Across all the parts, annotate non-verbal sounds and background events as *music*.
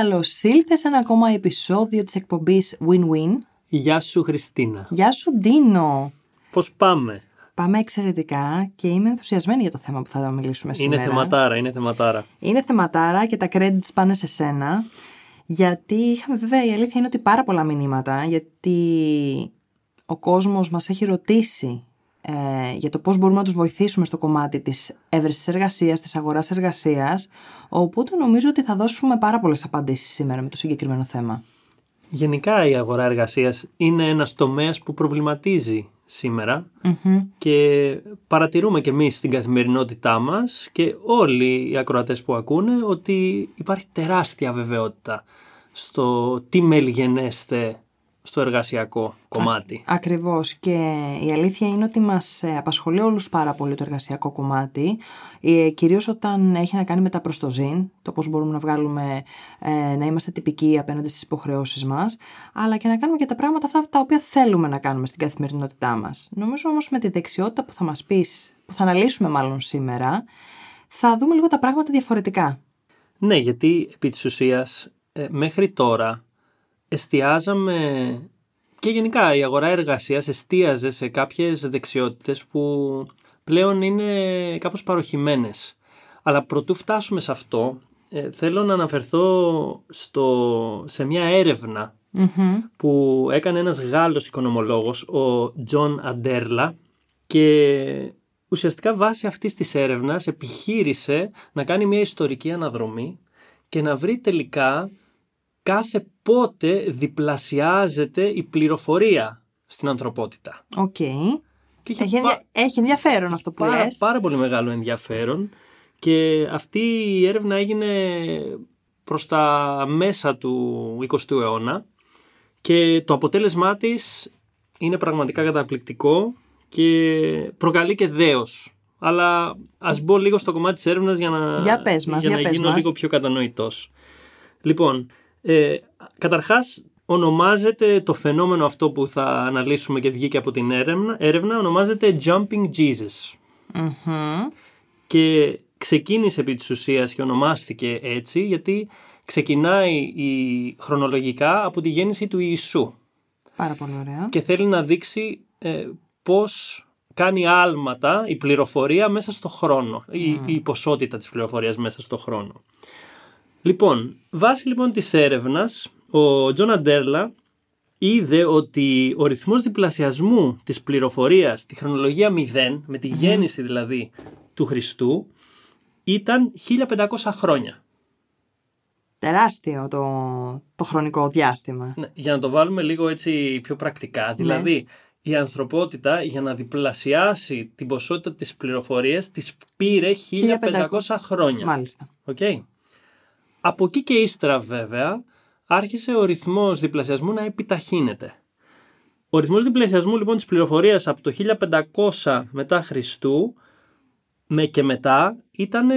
καλώς ήλθες σε ένα ακόμα επεισόδιο της εκπομπής Win-Win. Γεια σου Χριστίνα. Γεια σου Ντίνο. Πώς πάμε; Πάμε εξαιρετικά και είμαι ενθουσιασμένη για το θέμα που θα μιλήσουμε σήμερα. Είναι θεματάρα, είναι θεματάρα. Είναι θεματάρα και τα credits πάνε σε σένα. Γιατί είχαμε βέβαια η αλήθεια είναι ότι πάρα πολλά μηνύματα, γιατί ο κόσμος μας έχει ρωτήσει ε, για το πώς μπορούμε να τους βοηθήσουμε στο κομμάτι της έβρεσης εργασίας, της αγοράς εργασίας, οπότε νομίζω ότι θα δώσουμε πάρα πολλές απαντήσεις σήμερα με το συγκεκριμένο θέμα. Γενικά η αγορά εργασίας είναι ένας τομέας που προβληματίζει σήμερα και παρατηρούμε και εμείς στην καθημερινότητά μας και όλοι οι ακροατές που ακούνε ότι υπάρχει τεράστια βεβαιότητα στο τι μελγενέστε στο εργασιακό κομμάτι. Α, ακριβώς και η αλήθεια είναι ότι μας ε, απασχολεί όλους πάρα πολύ το εργασιακό κομμάτι ε, κυρίως όταν έχει να κάνει με τα προστοζήν το πώς μπορούμε να βγάλουμε ε, να είμαστε τυπικοί απέναντι στις υποχρεώσεις μας αλλά και να κάνουμε και τα πράγματα αυτά τα οποία θέλουμε να κάνουμε στην καθημερινότητά μας. Νομίζω όμως με τη δεξιότητα που θα μας πεις, που θα αναλύσουμε μάλλον σήμερα θα δούμε λίγο τα πράγματα διαφορετικά. Ναι, γιατί επί της ουσίας μέχρι τώρα εστιάζαμε και γενικά η αγορά εργασίας εστίαζε σε κάποιες δεξιότητες που πλέον είναι κάπως παρωχημένες. Αλλά προτού φτάσουμε σε αυτό, ε, θέλω να αναφερθώ στο, σε μια έρευνα που έκανε ένας Γάλλος οικονομολόγος, ο Τζον Αντέρλα και ουσιαστικά βάσει αυτής της έρευνας επιχείρησε να κάνει μια ιστορική αναδρομή και να βρει τελικά κάθε πότε διπλασιάζεται η πληροφορία στην ανθρωπότητα. OK. Okay. Έχει, έχει ενδιαφέρον αυτό που πάρα, λες. Πάρα πολύ μεγάλο ενδιαφέρον και αυτή η έρευνα έγινε προς τα μέσα του 20ου αιώνα και το αποτέλεσμά της είναι πραγματικά καταπληκτικό και προκαλεί και δέος. Αλλά ας μπω λίγο στο κομμάτι της έρευνας για να, για πες μας, για να γίνω λίγο πιο κατανοητός. Λοιπόν, ε, καταρχάς ονομάζεται το φαινόμενο αυτό που θα αναλύσουμε και βγήκε από την έρευνα, έρευνα ονομάζεται Jumping Jesus. Και ξεκίνησε επί της ουσίας και ονομάστηκε έτσι γιατί ξεκινάει η, χρονολογικά από τη γέννηση του Ιησού. Πάρα πολύ ωραία. Και θέλει να δείξει ε, πώς κάνει άλματα η πληροφορία μέσα στο χρόνο, η, η ποσότητα της πληροφορίας μέσα στο χρόνο. Λοιπόν, βάσει λοιπόν της έρευνας, ο Τζον Αντέρλα είδε ότι ο ρυθμός διπλασιασμού της πληροφορίας, τη χρονολογία 0, με τη γέννηση δηλαδή του Χριστού, ήταν 1500 χρόνια. Τεράστιο το, το χρονικό διάστημα. Ναι, για να το βάλουμε λίγο έτσι πιο πρακτικά, δηλαδή η ανθρωπότητα για να διπλασιάσει την ποσότητα της πληροφορίας της πήρε 1500, χρόνια. Μάλιστα. Okay. Από εκεί και ύστερα βέβαια άρχισε ο ρυθμός διπλασιασμού να επιταχύνεται. Ο ρυθμός διπλασιασμού λοιπόν της πληροφορίας από το 1500 μετά Χριστού με και μετά ήταν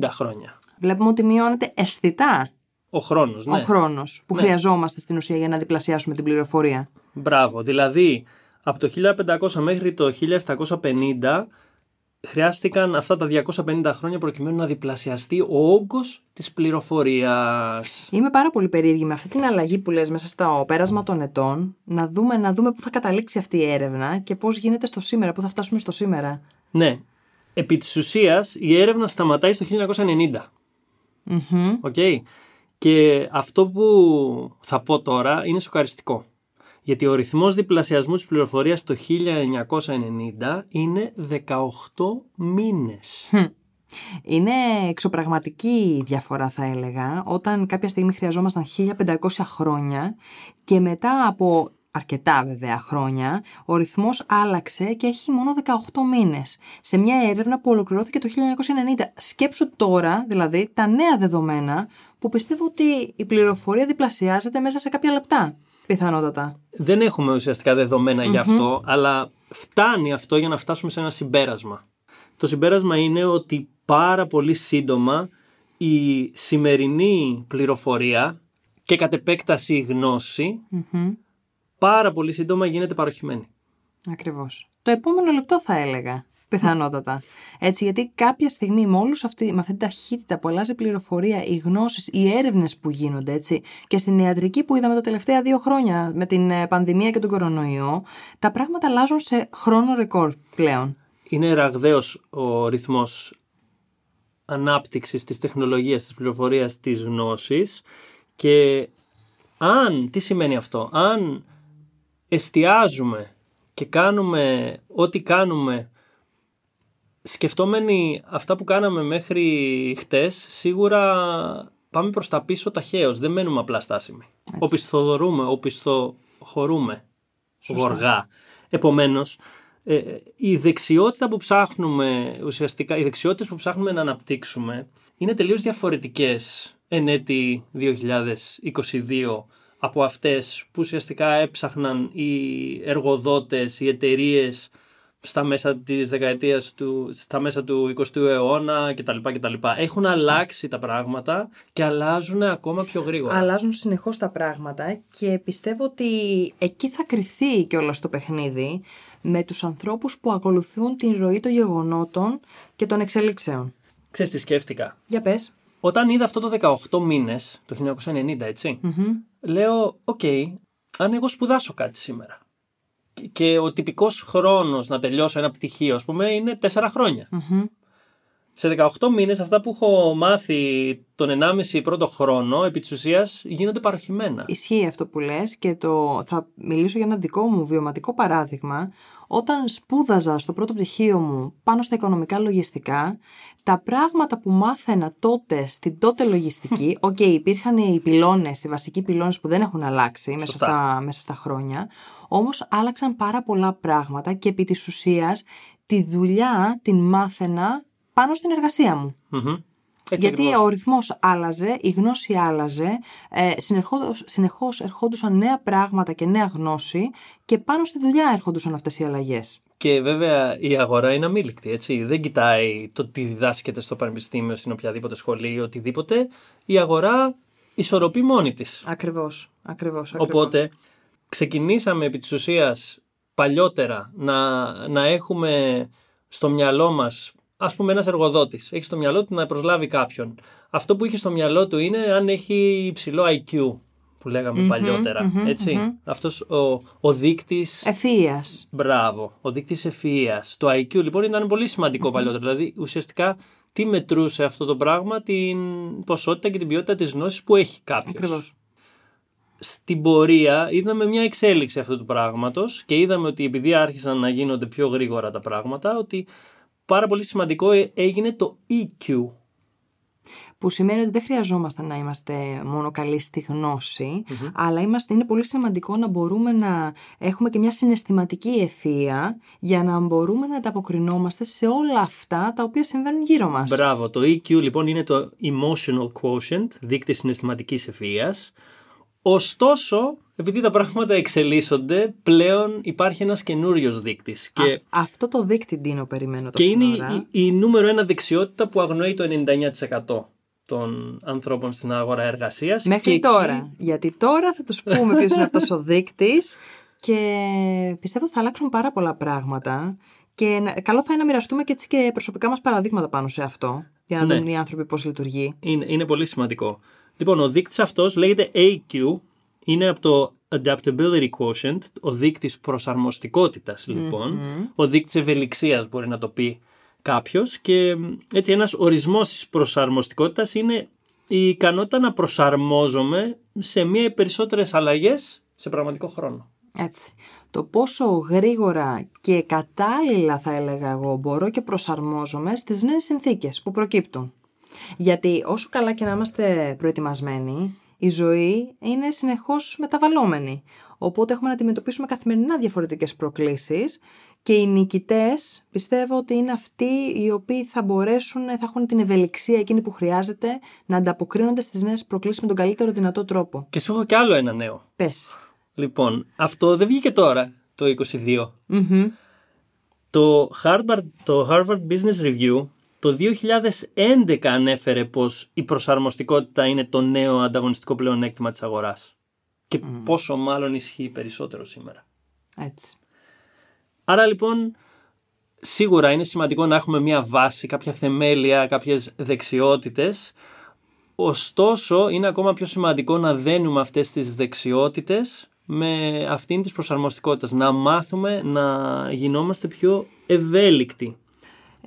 250 χρόνια. Βλέπουμε ότι μειώνεται αισθητά ο χρόνος, ναι. Ο χρόνος που ναι. χρειαζόμαστε στην ουσία για να διπλασιάσουμε την πληροφορία. Μπράβο. Δηλαδή από το 1500 μέχρι το 1750 χρειάστηκαν αυτά τα 250 χρόνια προκειμένου να διπλασιαστεί ο όγκος της πληροφορίας. Είμαι πάρα πολύ περίεργη με αυτή την αλλαγή που λες μέσα στο πέρασμα των ετών, να δούμε, να δούμε πού θα καταλήξει αυτή η έρευνα και πώς γίνεται στο σήμερα, πού θα φτάσουμε στο σήμερα. Ναι. Επί της ουσίας η έρευνα σταματάει στο 1990. Mm-hmm. Και αυτό που θα πω τώρα είναι σοκαριστικό. Γιατί ο ρυθμός διπλασιασμού της πληροφορίας το 1990 είναι 18 μήνες. Είναι εξωπραγματική η διαφορά θα έλεγα, όταν κάποια στιγμή χρειαζόμασταν 1500 χρόνια και μετά από αρκετά βέβαια χρόνια, ο ρυθμός άλλαξε και έχει μόνο 18 μήνες. Σε μια έρευνα που ολοκληρώθηκε το 1990. Σκέψου τώρα, δηλαδή, τα νέα δεδομένα που πιστεύω ότι η πληροφορία διπλασιάζεται μέσα σε κάποια λεπτά. Πιθανότατα. Δεν έχουμε ουσιαστικά δεδομένα γι' αυτό, αλλά φτάνει αυτό για να φτάσουμε σε ένα συμπέρασμα. Το συμπέρασμα είναι ότι πάρα πολύ σύντομα η σημερινή πληροφορία και κατ' επέκταση γνώση πάρα πολύ σύντομα γίνεται παροχημένη. Ακριβώς. Το επόμενο λεπτό θα έλεγα. Πιθανότατα. Έτσι, γιατί κάποια στιγμή με, όλους αυτή, με αυτή την ταχύτητα που αλλάζει η πληροφορία, οι γνώσεις, οι έρευνες που γίνονται, έτσι, και στην ιατρική που είδαμε τα τελευταία δύο χρόνια με την ε, πανδημία και τον κορονοϊό, τα πράγματα αλλάζουν σε χρόνο ρεκόρ πλέον. Είναι ραγδαίος ο ρυθμός ανάπτυξης της τεχνολογίας, της πληροφορίας, της γνώσης και αν, τι σημαίνει αυτό, αν εστιάζουμε και κάνουμε ό,τι κάνουμε σκεφτόμενοι αυτά που κάναμε μέχρι χτες, σίγουρα πάμε προς τα πίσω ταχαίως, δεν μένουμε απλά στάσιμοι. Οπισθοδορούμε, οπισθοχωρούμε γοργά. Επομένως, ε, η δεξιότητα που ψάχνουμε, ουσιαστικά, οι δεξιότητες που ψάχνουμε να αναπτύξουμε είναι τελείως διαφορετικές εν έτη 2022 από αυτές που ουσιαστικά έψαχναν οι εργοδότες, οι εταιρείες στα μέσα της δεκαετίας του, στα μέσα του 20ου αιώνα κτλ. κτλ. Έχουν αλλάξει τα πράγματα και αλλάζουν ακόμα πιο γρήγορα. Αλλάζουν συνεχώς τα πράγματα και πιστεύω ότι εκεί θα κρυθεί και όλο το παιχνίδι με τους ανθρώπους που ακολουθούν την ροή των γεγονότων και των εξελίξεων. Ξέρεις τι σκέφτηκα; Για πες. Όταν είδα αυτό το 18 μήνες, το 1990 έτσι λέω, οκ, αν εγώ σπουδάσω κάτι σήμερα και ο τυπικός χρόνος να τελειώσω ένα πτυχίο, ας πούμε, είναι 4 χρόνια Σε 18 μήνες αυτά που έχω μάθει τον 1,5 πρώτο χρόνο, επί της ουσίας, γίνονται παρωχημένα. Ισχύει αυτό που λες και το, θα μιλήσω για ένα δικό μου βιωματικό παράδειγμα. Όταν σπούδαζα στο πρώτο πτυχίο μου πάνω στα οικονομικά λογιστικά, τα πράγματα που μάθαινα τότε στην τότε λογιστική, *laughs* ok, okay, υπήρχαν οι πυλώνες, οι βασικοί πυλώνες που δεν έχουν αλλάξει μέσα στα, μέσα στα χρόνια, όμως άλλαξαν πάρα πολλά πράγματα και επί της ουσίας τη δουλειά την μάθαινα πάνω στην εργασία μου. Γιατί ο ρυθμός άλλαζε, η γνώση άλλαζε, ε, συνεχώς, συνεχώς ερχόντουσαν νέα πράγματα και νέα γνώση και πάνω στη δουλειά έρχονταν αυτές οι αλλαγές. Και βέβαια η αγορά είναι αμήλικτη, έτσι. Δεν κοιτάει το τι διδάσκεται στο πανεπιστήμιο, στην οποιαδήποτε σχολή ή οτιδήποτε. Η αγορά ισορροπεί μόνη της. Ακριβώς, ακριβώς, ακριβώς. Οπότε ξεκινήσαμε επί της ουσίας παλιότερα να, να έχουμε στο μυαλό μας Α πούμε, ένας εργοδότης έχει στο μυαλό του να προσλάβει κάποιον. Αυτό που είχε στο μυαλό του είναι αν έχει υψηλό IQ, που λέγαμε παλιότερα. Mm-hmm, ετσι Αυτός ο, ο δείκτη. Ευφυα. Μπράβο. Ο δείκτης ευφυα. Το IQ λοιπόν ήταν πολύ παλιότερα. Δηλαδή ουσιαστικά τι μετρούσε αυτό το πράγμα, την ποσότητα και την ποιότητα της γνώσης που έχει κάποιος. Ακριβώς. Στην πορεία είδαμε μια εξέλιξη αυτού του πράγματος και είδαμε ότι επειδή άρχισαν να γίνονται πιο γρήγορα τα πράγματα, ότι πάρα πολύ σημαντικό ε, έγινε το EQ. Που σημαίνει ότι δεν χρειαζόμαστε να είμαστε μόνο καλοί στη γνωση αλλά είμαστε, είναι πολύ σημαντικό να μπορούμε να έχουμε και μια συναισθηματική ευθεία για να μπορούμε να ανταποκρινόμαστε σε όλα αυτά τα οποία συμβαίνουν γύρω μας. Μπράβο, το EQ λοιπόν είναι το Emotional Quotient, δείκτη συναισθηματικής ευθείας. Ωστόσο, επειδή τα πράγματα εξελίσσονται, πλέον υπάρχει ένας καινούριος δείκτης. Και... αυτό το δείκτη, Ντίνο, περιμένω το Και είναι η, η, νούμερο ένα δεξιότητα που αγνοεί το 99% των ανθρώπων στην αγορά εργασίας. Μέχρι τώρα. Γιατί τώρα θα τους πούμε ποιος είναι αυτός ο δείκτης και πιστεύω θα αλλάξουν πάρα πολλά πράγματα και καλό θα είναι να μοιραστούμε και έτσι και προσωπικά μας παραδείγματα πάνω σε αυτό για να ναι. δουν οι άνθρωποι πώς λειτουργεί. Είναι, είναι πολύ σημαντικό. Λοιπόν, ο δείκτης αυτός λέγεται AQ, είναι από το Adaptability Quotient, ο δείκτης προσαρμοστικότητας λοιπόν, ο δείκτης ευελιξίας μπορεί να το πει κάποιος και έτσι ένας ορισμός της προσαρμοστικότητας είναι η ικανότητα να προσαρμόζομαι σε μία ή περισσότερες αλλαγές σε πραγματικό χρόνο. Έτσι. Το πόσο γρήγορα και κατάλληλα θα έλεγα εγώ μπορώ και προσαρμόζομαι στις νέες συνθήκες που προκύπτουν. Γιατί όσο καλά και να είμαστε προετοιμασμένοι, η ζωή είναι συνεχώς μεταβαλλόμενη. Οπότε έχουμε να αντιμετωπίσουμε καθημερινά διαφορετικές προκλήσεις και οι νικητές πιστεύω ότι είναι αυτοί οι οποίοι θα μπορέσουν, θα έχουν την ευελιξία εκείνη που χρειάζεται να ανταποκρίνονται στις νέες προκλήσεις με τον καλύτερο δυνατό τρόπο. Και σου έχω κι άλλο ένα νέο. Πες. Λοιπόν, αυτό δεν βγήκε τώρα, το 22. Το Harvard, το Harvard Business Review το 2011 ανέφερε πως η προσαρμοστικότητα είναι το νέο ανταγωνιστικό πλεονέκτημα της αγοράς. Και πόσο μάλλον ισχύει περισσότερο σήμερα. Έτσι. Άρα λοιπόν σίγουρα είναι σημαντικό να έχουμε μια βάση, κάποια θεμέλια, κάποιες δεξιότητες. Ωστόσο, είναι ακόμα πιο σημαντικό να δένουμε αυτές τις δεξιότητες με αυτήν της προσαρμοστικότητας. Να μάθουμε να γινόμαστε πιο ευέλικτοι.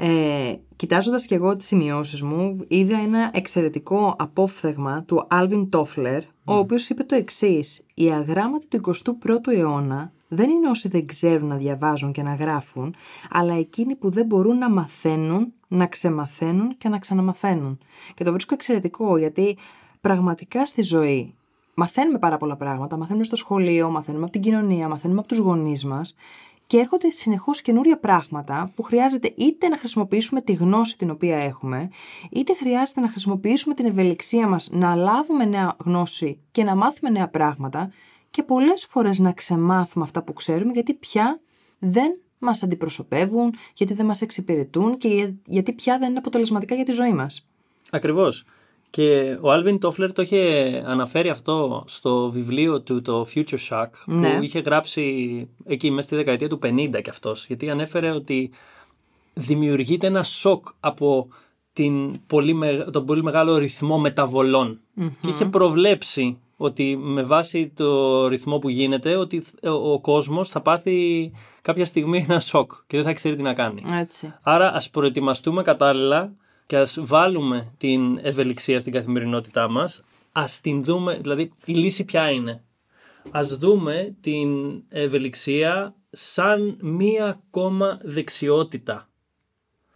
Ε, κοιτάζοντας και εγώ τις σημειώσεις μου, είδα ένα εξαιρετικό απόφθεγμα του Άλβιν Τόφλερ, ο οποίος είπε το εξής «Οι αγράμματοι του 21ου αιώνα δεν είναι όσοι δεν ξέρουν να διαβάζουν και να γράφουν, αλλά εκείνοι που δεν μπορούν να μαθαίνουν, να ξεμαθαίνουν και να ξαναμαθαίνουν». Και το βρίσκω εξαιρετικό, γιατί πραγματικά στη ζωή μαθαίνουμε πάρα πολλά πράγματα, μαθαίνουμε στο σχολείο, μαθαίνουμε από την κοινωνία, μαθαίνουμε από τους γονείς μας και έρχονται συνεχώς καινούρια πράγματα που χρειάζεται είτε να χρησιμοποιήσουμε τη γνώση την οποία έχουμε, είτε χρειάζεται να χρησιμοποιήσουμε την ευελιξία μας να λάβουμε νέα γνώση και να μάθουμε νέα πράγματα και πολλές φορές να ξεμάθουμε αυτά που ξέρουμε γιατί πια δεν μας αντιπροσωπεύουν, γιατί δεν μας εξυπηρετούν και γιατί πια δεν είναι αποτελεσματικά για τη ζωή μας. Ακριβώς. Και ο Άλβιν Τόφλερ το είχε αναφέρει αυτό στο βιβλίο του, το Future Shock, που Ναι. είχε γράψει εκεί μέσα στη δεκαετία του 50 κι αυτός. Γιατί ανέφερε ότι δημιουργείται ένα σοκ από την πολύ, με- τον πολύ μεγάλο ρυθμό μεταβολών. Και είχε προβλέψει ότι με βάση το ρυθμό που γίνεται, ότι ο, ο κόσμος θα πάθει κάποια στιγμή ένα σοκ και δεν θα ξέρει τι να κάνει. Έτσι. Άρα ας προετοιμαστούμε κατάλληλα και ας βάλουμε την ευελιξία στην καθημερινότητά μας. Ας την δούμε, δηλαδή η λύση ποια είναι. Ας δούμε την ευελιξία σαν μία ακόμα δεξιότητα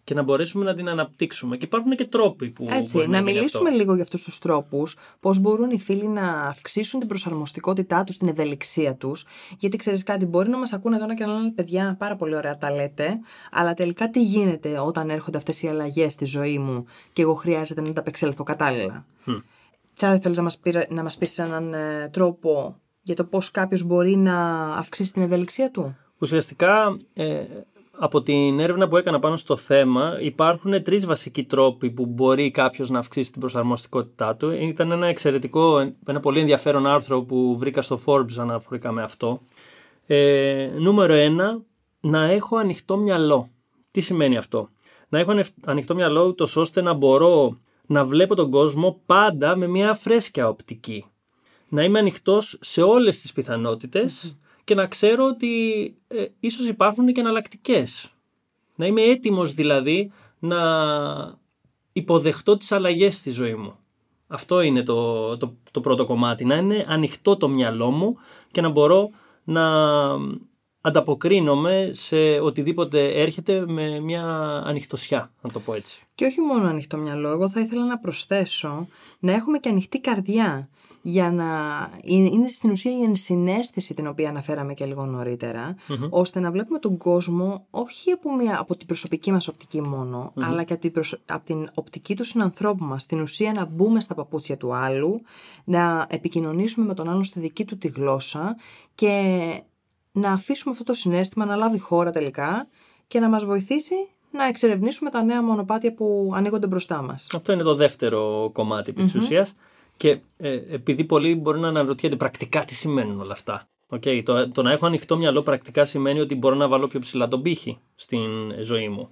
και να μπορέσουμε να την αναπτύξουμε. Και υπάρχουν και τρόποι που Έτσι, μπορεί να γίνει μιλήσουμε αυτό. λίγο για αυτούς τους τρόπους, πώς μπορούν οι φίλοι να αυξήσουν την προσαρμοστικότητά τους, την ευελιξία τους, γιατί ξέρεις κάτι, μπορεί να μας ακούνε τώρα και να λένε παιδιά πάρα πολύ ωραία τα λέτε, αλλά τελικά τι γίνεται όταν έρχονται αυτές οι αλλαγές στη ζωή μου και εγώ χρειάζεται να τα απεξέλθω κατάλληλα; Θα ήθελες να μας, πει, να μας πεις έναν ε, τρόπο για το πώς κάποιος μπορεί να αυξήσει την ευελιξία του; Ουσιαστικά, ε, από την έρευνα που έκανα πάνω στο θέμα, υπάρχουν τρεις βασικοί τρόποι που μπορεί κάποιος να αυξήσει την προσαρμοστικότητά του. Ήταν ένα εξαιρετικό, ένα πολύ ενδιαφέρον άρθρο που βρήκα στο Forbes αναφορικά με αυτό. Ε, νούμερο ένα, να έχω ανοιχτό μυαλό. Τι σημαίνει αυτό; Να έχω ανευ- ανοιχτό μυαλό ούτως ώστε να μπορώ να βλέπω τον κόσμο πάντα με μια φρέσκια οπτική να είμαι ανοιχτός σε όλες τις πιθανότητες και να ξέρω ότι ε, ίσως υπάρχουν και εναλλακτικές. Να είμαι έτοιμος δηλαδή να υποδεχτώ τις αλλαγές στη ζωή μου. Αυτό είναι το, το, το πρώτο κομμάτι. Να είναι ανοιχτό το μυαλό μου και να μπορώ να ανταποκρίνομαι σε οτιδήποτε έρχεται με μια ανοιχτοσιά, να το πω έτσι. Και όχι μόνο ανοιχτό μυαλό, εγώ θα ήθελα να προσθέσω να έχουμε και ανοιχτή καρδιά για να είναι στην ουσία η ενσυναίσθηση την οποία αναφέραμε και λίγο νωρίτερα, ώστε να βλέπουμε τον κόσμο όχι από, μια, από την προσωπική μας οπτική μόνο, αλλά και από την, προσω- από την οπτική του συνανθρώπου μας. Στην ουσία να μπούμε στα παπούτσια του άλλου, να επικοινωνήσουμε με τον άλλον στη δική του τη γλώσσα και να αφήσουμε αυτό το συνέστημα να λάβει χώρα τελικά και να μας βοηθήσει να εξερευνήσουμε τα νέα μονοπάτια που ανοίγονται μπροστά μας. Αυτό είναι το δεύτερο κομμάτι επί της ουσίας. Και ε, επειδή πολλοί μπορεί να αναρωτιούνται πρακτικά τι σημαίνουν όλα αυτά. Okay, το, το να έχω ανοιχτό μυαλό πρακτικά σημαίνει ότι μπορώ να βάλω πιο ψηλά τον πύχη στην ζωή μου.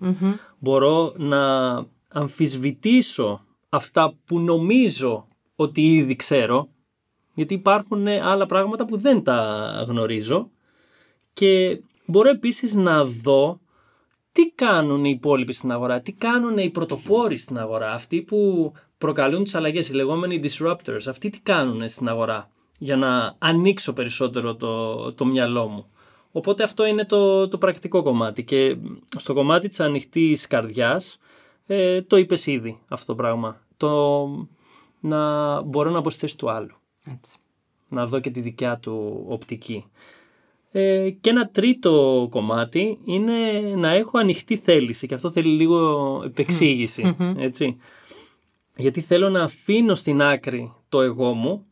Μπορώ να αμφισβητήσω αυτά που νομίζω ότι ήδη ξέρω, γιατί υπάρχουν άλλα πράγματα που δεν τα γνωρίζω και μπορώ επίσης να δω τι κάνουν οι υπόλοιποι στην αγορά, τι κάνουν οι πρωτοπόροι στην αγορά, αυτοί που προκαλούν τις αλλαγές, οι λεγόμενοι disruptors, αυτοί τι κάνουν στην αγορά για να ανοίξω περισσότερο το, το μυαλό μου. Οπότε αυτό είναι το, το πρακτικό κομμάτι και στο κομμάτι της ανοιχτής καρδιάς ε, το είπες ήδη αυτό το πράγμα. Το να μπορώ να μπω στη θέση του άλλου, Έτσι. να δω και τη δικιά του οπτική. Ε, και ένα τρίτο κομμάτι είναι να έχω ανοιχτή θέληση και αυτό θέλει λίγο επεξήγηση, έτσι. Γιατί θέλω να αφήνω στην άκρη το εγώ μου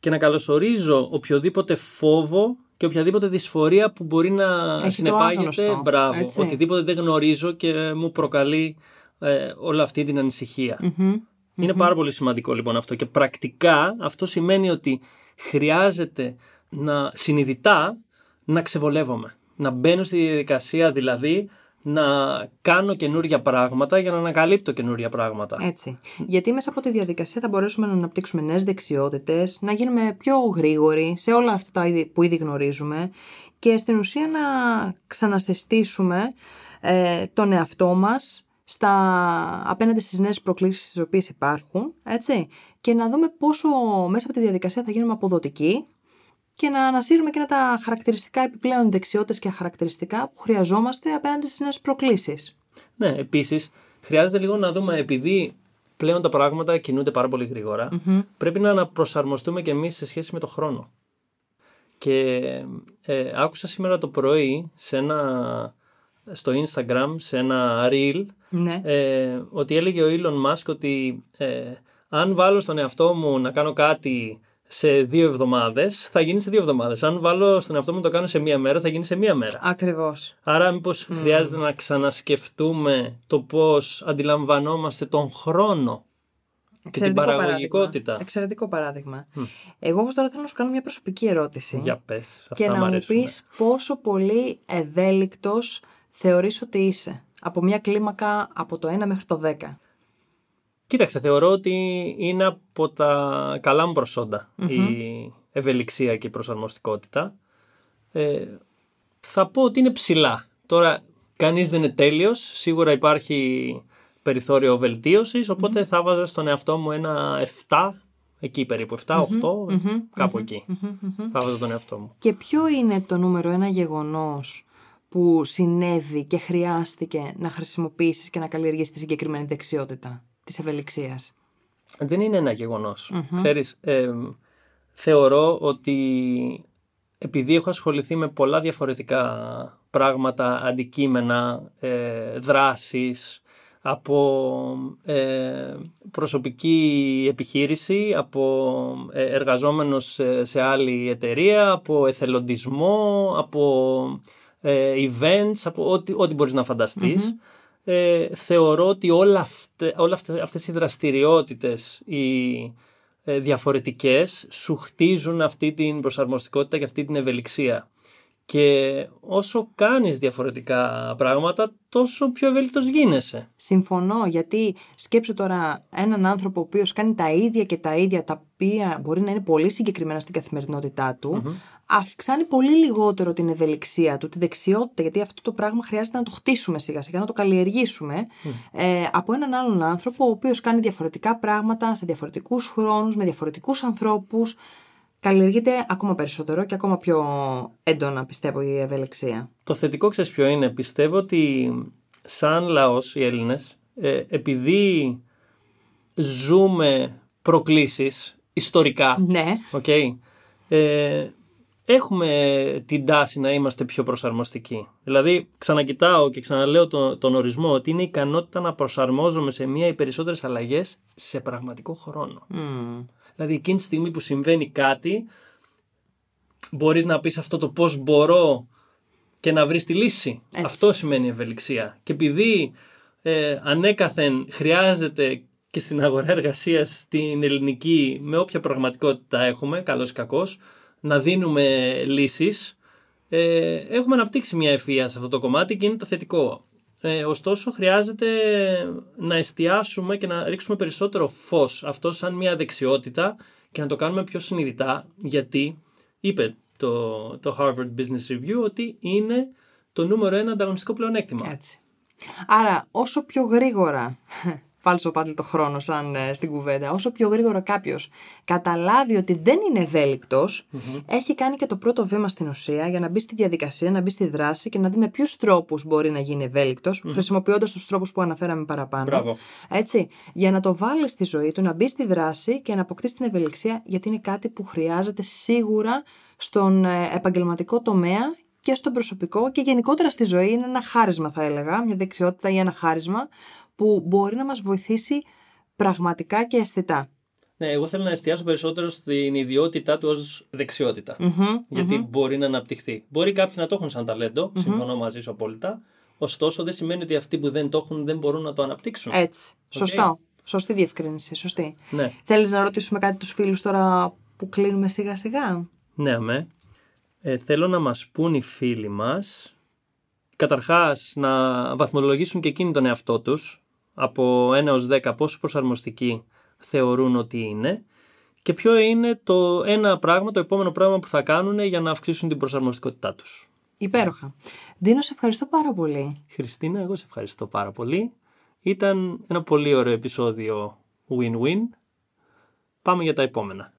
και να καλωσορίζω οποιοδήποτε φόβο και οποιαδήποτε δυσφορία που μπορεί να Έχει το συνεπάγεται. άγνωστο, Μπράβο, έτσι. οτιδήποτε δεν γνωρίζω και μου προκαλεί ε, όλη αυτή την ανησυχία. Είναι πάρα πολύ σημαντικό λοιπόν αυτό και πρακτικά αυτό σημαίνει ότι χρειάζεται να συνειδητά να ξεβολεύομαι. Να μπαίνω στη διαδικασία δηλαδή να κάνω καινούργια πράγματα για να ανακαλύπτω καινούργια πράγματα. Έτσι. Γιατί μέσα από τη διαδικασία θα μπορέσουμε να αναπτύξουμε νέες δεξιότητες, να γίνουμε πιο γρήγοροι σε όλα αυτά τα είδη που ήδη γνωρίζουμε και στην ουσία να ξανασεστήσουμε ε, τον εαυτό μας στα, απέναντι στις νέες προκλήσεις τις οποίες υπάρχουν, έτσι, και να δούμε πόσο μέσα από τη διαδικασία θα γίνουμε αποδοτικοί και να ανασύρουμε και τα χαρακτηριστικά επιπλέον δεξιότητες και χαρακτηριστικά που χρειαζόμαστε απέναντι στις νέες προκλήσεις. Ναι, επίσης χρειάζεται λίγο να δούμε επειδή πλέον τα πράγματα κινούνται πάρα πολύ γρήγορα, πρέπει να αναπροσαρμοστούμε και εμείς σε σχέση με το χρόνο. Και ε, άκουσα σήμερα το πρωί σε ένα, στο Instagram, σε ένα reel, Ναι. ε, ότι έλεγε ο Elon Musk ότι ε, αν βάλω στον εαυτό μου να κάνω κάτι σε δύο εβδομάδες, θα γίνει σε δύο εβδομάδες. Αν βάλω στον εαυτό μου να το κάνω σε μία μέρα, θα γίνει σε μία μέρα. Ακριβώς. Άρα μήπως χρειάζεται να ξανασκεφτούμε το πώς αντιλαμβανόμαστε τον χρόνο και την παραγωγικότητα. Παράδειγμα. Εξαιρετικό παράδειγμα. Εγώ όμως τώρα θέλω να σου κάνω μια προσωπική ερώτηση. Για πες, αυτά και μ' να μου αρέσουνε. πεις πόσο πολύ ευέλικτος θεωρείς ότι είσαι. Από μια κλίμακα από το 1 μέχρι το 10. Κοίταξε, θεωρώ ότι είναι από τα καλά μου προσοντα η ευελιξία και η προσαρμοστικότητα. Ε, θα πω ότι είναι ψηλά. Τώρα, κανείς δεν είναι τέλειος. Σίγουρα υπάρχει περιθώριο βελτίωσης, οπότε θα βάζα στον εαυτό μου ένα 7, εκεί περίπου, 7, 8, κάπου εκεί. Θα βάζα τον εαυτό μου. Και ποιο είναι το νούμερο ένα γεγονός που συνέβη και χρειάστηκε να χρησιμοποιήσεις και να καλλιεργήσεις τη συγκεκριμένη δεξιότητα; Της ευελιξίας. δεν είναι ένα γεγονός. Ξέρεις, ε, θεωρώ ότι επειδή έχω ασχοληθεί με πολλά διαφορετικά πράγματα, αντικείμενα, ε, δράσεις, από ε, προσωπική επιχείρηση, από ε, εργαζόμενος σε, σε άλλη εταιρεία, από εθελοντισμό, από ε, events, από ό,τι, ό,τι μπορείς να φανταστείς. Ε, θεωρώ ότι όλα, αυτε, όλα αυτές, αυτές οι δραστηριότητες, οι ε, διαφορετικές, σου χτίζουν αυτή την προσαρμοστικότητα και αυτή την ευελιξία. Και όσο κάνεις διαφορετικά πράγματα, τόσο πιο ευέλικτος γίνεσαι. Συμφωνώ, γιατί σκέψου τώρα έναν άνθρωπο ο οποίος κάνει τα ίδια και τα ίδια, τα οποία μπορεί να είναι πολύ συγκεκριμένα στην καθημερινότητά του, αυξάνει πολύ λιγότερο την ευελιξία του, τη δεξιότητα, γιατί αυτό το πράγμα χρειάζεται να το χτίσουμε σιγά σιγά, να το καλλιεργήσουμε, ε, από έναν άλλον άνθρωπο ο οποίος κάνει διαφορετικά πράγματα σε διαφορετικούς χρόνους, με διαφορετικούς ανθρώπους, καλλιεργείται ακόμα περισσότερο και ακόμα πιο έντονα, πιστεύω, η ευελιξία. Το θετικό ξέρεις ποιο είναι; Πιστεύω ότι σαν λαός οι Έλληνες, ε, επειδή ζούμε προκλήσεις ιστορικά, Ναι, οκ, ε, έχουμε την τάση να είμαστε πιο προσαρμοστικοί. Δηλαδή, ξανακοιτάω και ξαναλέω τον, τον ορισμό ότι είναι η ικανότητα να προσαρμόζομαι σε μία ή περισσότερες αλλαγές σε πραγματικό χρόνο. Μμμ. Δηλαδή, εκείνη τη στιγμή που συμβαίνει κάτι, μπορείς να πεις αυτό το πώς μπορώ και να βρεις τη λύση. Έτσι. Αυτό σημαίνει ευελιξία. Και επειδή ε, ανέκαθεν χρειάζεται και στην αγορά εργασίας την ελληνική με όποια πραγματικότητα έχουμε, καλός ή κακός, να δίνουμε λύσεις, ε, έχουμε αναπτύξει μια ευφυΐα σε αυτό το κομμάτι και είναι το θετικό. Ε, ωστόσο, χρειάζεται να εστιάσουμε και να ρίξουμε περισσότερο φως αυτό σαν μια δεξιότητα και να το κάνουμε πιο συνειδητά, γιατί είπε το, το Harvard Business Review ότι είναι το νούμερο ένα ανταγωνιστικό πλεονέκτημα. Έτσι. Άρα, όσο πιο γρήγορα, βάλσω πάλι το χρόνο σαν ε, στην κουβέντα, όσο πιο γρήγορα κάποιος καταλάβει ότι δεν είναι ευέλικτος, έχει κάνει και το πρώτο βήμα στην ουσία για να μπει στη διαδικασία, να μπει στη δράση και να δει με ποιους τρόπους μπορεί να γίνει ευέλικτος, χρησιμοποιώντας τους τρόπους που αναφέραμε παραπάνω. Μπράβο. Έτσι, για να το βάλεις στη ζωή του, να μπει στη δράση και να αποκτήσεις την ευελιξία, γιατί είναι κάτι που χρειάζεται σίγουρα στον ε, επαγγελματικό τομέα και στον προσωπικό και γενικότερα στη ζωή. Είναι ένα χάρισμα, θα έλεγα, μια δεξιότητα ή ένα χάρισμα που μπορεί να μας βοηθήσει πραγματικά και αισθητά. Ναι, εγώ θέλω να εστιάσω περισσότερο στην ιδιότητά του ως δεξιότητα. γιατί μπορεί να αναπτυχθεί. Μπορεί κάποιοι να το έχουν σαν ταλεντο συμφωνώ μαζί σου απόλυτα. Ωστόσο, δεν σημαίνει ότι αυτοί που δεν το έχουν δεν μπορούν να το αναπτύξουν. Έτσι. Σωστό. Σωστή διευκρίνηση. Σωστή. Ναι. Θέλεις να ρωτήσουμε κάτι τους φίλους τώρα που κλείνουμε σιγά σιγά. Ναι, αμέ. Ε, θέλω να μας πούν οι φίλοι μας καταρχάς να βαθμολογήσουν και εκείνοι τον εαυτό τους από 1 έως 10 πόσο προσαρμοστικοί θεωρούν ότι είναι και ποιο είναι το ένα πράγμα, το επόμενο πράγμα που θα κάνουν για να αυξήσουν την προσαρμοστικότητά τους. Υπέροχα. Δίνω, σε ευχαριστώ πάρα πολύ. Χριστίνα, εγώ σε ευχαριστώ πάρα πολύ. Ήταν ένα πολύ ωραίο επεισόδιο win-win. Πάμε για τα επόμενα.